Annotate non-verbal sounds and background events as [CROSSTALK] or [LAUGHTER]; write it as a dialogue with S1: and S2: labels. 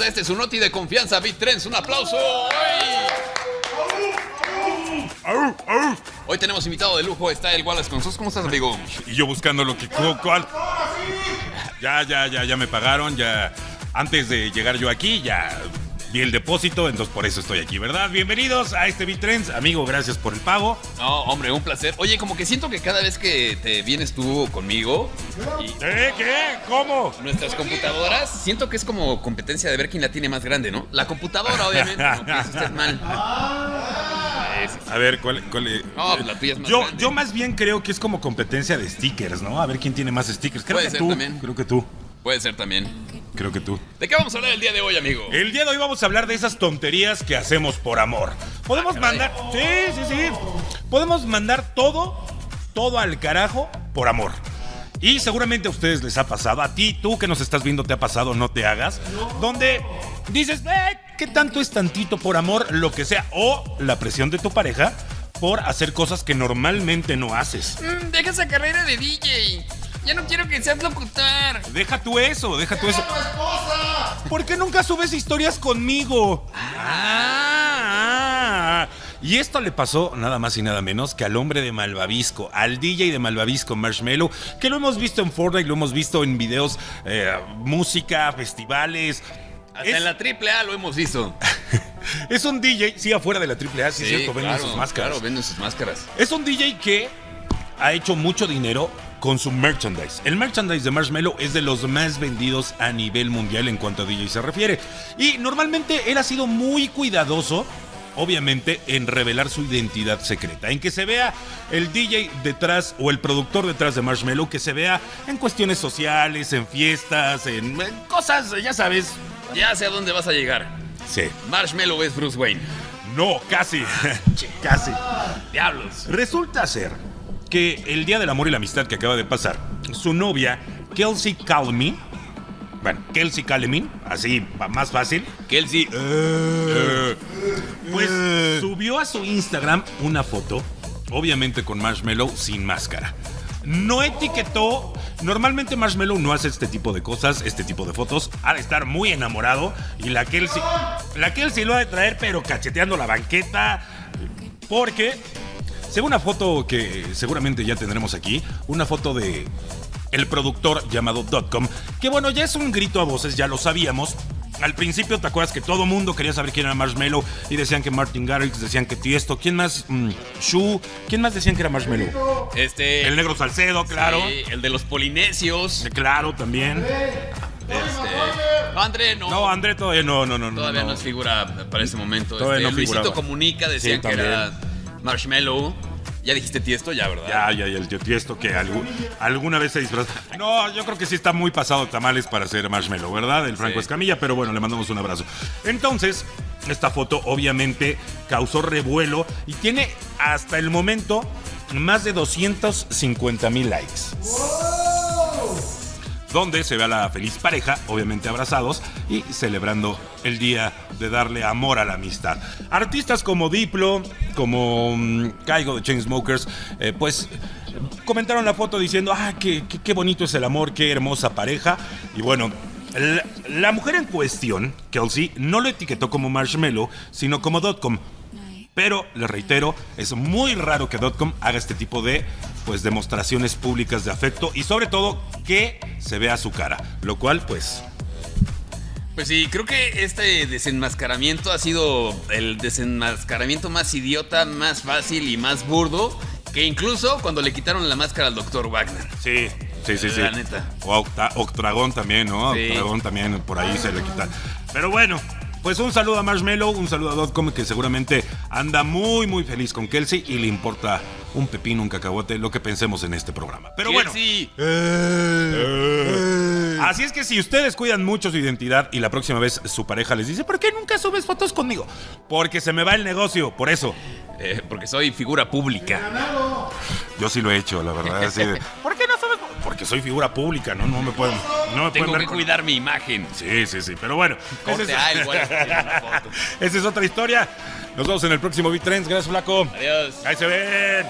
S1: A este su noti de confianza, Beat Trends. Un aplauso. Hoy tenemos invitado de lujo, está el Wallace con. ¿Cómo estás, amigo?
S2: Y yo buscando lo que cuál. Ya, ya, ya, ya me pagaron, ya. Antes de llegar yo aquí, ya vi el depósito, entonces por eso estoy aquí, ¿verdad? Bienvenidos a este Bitrends. Amigo, gracias por el pago.
S1: No, hombre, un placer. Oye, como que siento que cada vez que te vienes tú conmigo y
S2: ¿Eh? ¿Qué? ¿Cómo?
S1: nuestras computadoras, siento que es como competencia de ver quién la tiene más grande, ¿no? La computadora, obviamente, no usted mal.
S2: A ver, ¿cuál, cuál es?
S1: No, pues la tuya es más
S2: yo,
S1: grande.
S2: yo más bien creo que es como competencia de stickers, ¿no? A ver quién tiene más stickers. Creo
S1: Puede
S2: que
S1: ser
S2: tú.
S1: también.
S2: Creo que tú.
S1: Puede ser también.
S2: Creo que tú.
S1: ¿De qué vamos a hablar el día de hoy, amigo?
S2: El día de hoy vamos a hablar de esas tonterías que hacemos por amor. Podemos
S1: Ah,
S2: mandar. Sí, sí, sí. Podemos mandar todo, todo al carajo por amor. Y seguramente a ustedes les ha pasado, a ti, tú que nos estás viendo, te ha pasado, no te hagas, donde dices, eh, ¿qué tanto es tantito por amor, lo que sea? O la presión de tu pareja por hacer cosas que normalmente no haces.
S1: Mm, deja esa carrera de DJ. Ya no quiero que seas locutor.
S2: Deja tú eso, deja tú eso. ¿Por qué nunca subes historias conmigo? Ah, ah. Y esto le pasó nada más y nada menos que al hombre de Malvavisco, al DJ de Malvavisco Marshmello, que lo hemos visto en Fortnite, lo hemos visto en videos, eh, música, festivales.
S1: Hasta
S2: Es,
S1: en la triple A lo hemos visto. [LAUGHS]
S2: es un DJ, sí, afuera de la AAA, sí, es cierto, venden sus máscaras.
S1: Claro, venden sus máscaras.
S2: Es un DJ que ha hecho mucho dinero con su merchandise. El merchandise de Marshmello es de los más vendidos a nivel mundial en cuanto a DJ se refiere. Y normalmente él ha sido muy cuidadoso, obviamente, en revelar su identidad secreta. En que se vea el DJ detrás o el productor detrás de Marshmello, que se vea en cuestiones sociales, en fiestas, en, en cosas, ya sabes.
S1: Ya sé a dónde vas a llegar.
S2: Sí.
S1: Marshmallow es Bruce Wayne.
S2: No, casi. [LAUGHS] casi.
S1: Diablos.
S2: Resulta ser que el Día del Amor y la Amistad que acaba de pasar, su novia, Kelsey Calmin, bueno, Kelsey Calmin, así más fácil,
S1: Kelsey.
S2: eh, pues subió a su Instagram una foto, obviamente con Marshmello sin máscara. No etiquetó. Normalmente Marshmello no hace este tipo de cosas, este tipo de fotos. Ha de estar muy enamorado. Y la Kelsey. La Kelsey lo ha de traer, pero cacheteando la banqueta. Porque, según una foto que seguramente ya tendremos aquí, una foto de el productor llamado Dotcom, que bueno, ya es un grito a voces, ya lo sabíamos. Al principio, ¿te acuerdas que todo mundo quería saber quién era Marshmello? Y decían que Martin Garrix, decían que Tiesto, ¿quién más? Mm, Shu, ¿quién más decían que era Marshmello?
S1: Este.
S2: El negro Salcedo, claro.
S1: sí, el de los polinesios.
S2: Claro, también.
S1: Este. No, André, no.
S2: No, André todavía no, no, no.
S1: Todavía no,
S2: no.
S1: es figura para ese momento.
S2: Todavía
S1: Este,
S2: no
S1: Luisito. Comunica decían
S2: Sí,
S1: que era Marshmallow. Ya dijiste Tiesto, ya, ¿verdad?
S2: Ya, ya, ya, el tío Tiesto que algu- alguna vez se disfraza. No, yo creo que sí está muy pasado tamales para ser marshmallow, ¿verdad? El Franco
S1: Sí.
S2: Escamilla, pero bueno, le mandamos un abrazo. Entonces, esta foto obviamente causó revuelo y tiene hasta el momento más de 250 mil likes. Donde se ve a la feliz pareja, obviamente abrazados y celebrando el día de darle amor a la amistad. Artistas como Diplo, como mm, Caigo de Chainsmokers, eh, pues comentaron la foto diciendo, ah, qué, qué- qué bonito es el amor, qué hermosa pareja. Y bueno, la, la mujer en cuestión, Kelsey, no lo etiquetó como Marshmello, sino como Dotcom. Pero, le reitero, es muy raro que Dotcom haga este tipo de pues demostraciones públicas de afecto y sobre todo que se vea su cara, lo cual pues
S1: Pues sí, creo que este desenmascaramiento ha sido el desenmascaramiento más idiota, más fácil y más burdo que incluso cuando le quitaron la máscara al doctor Wagner.
S2: sí, sí, sí, sí.
S1: La neta.
S2: O Octa- Octragón también, ¿no?
S1: Sí.
S2: Octragón también por ahí se le quita. Pero bueno, pues un saludo a Marshmello, un saludo a Dotcom que seguramente anda muy muy feliz con Kelsey y le importa un pepino, un cacahuete, lo que pensemos en este programa. Pero bueno.
S1: Kelsey,
S2: Así es que si ustedes cuidan mucho su identidad y la próxima vez su pareja les dice, ¿por qué nunca subes fotos conmigo? Porque se me va el negocio, por eso.
S1: eh, porque soy figura pública.
S2: Yo sí lo he hecho, la verdad. así de, [LAUGHS] Porque soy figura pública, ¿no? No me pueden, no me
S1: Tengo
S2: pueden
S1: que
S2: con-
S1: cuidar mi imagen.
S2: Sí, sí, sí. Pero bueno,
S1: Corte
S2: esa
S1: A,
S2: es,
S1: igual. una foto. [LAUGHS]
S2: esa es otra historia. Nos vemos en el próximo Beat Trends. Gracias, Flaco.
S1: Adiós.
S2: Ahí se ven.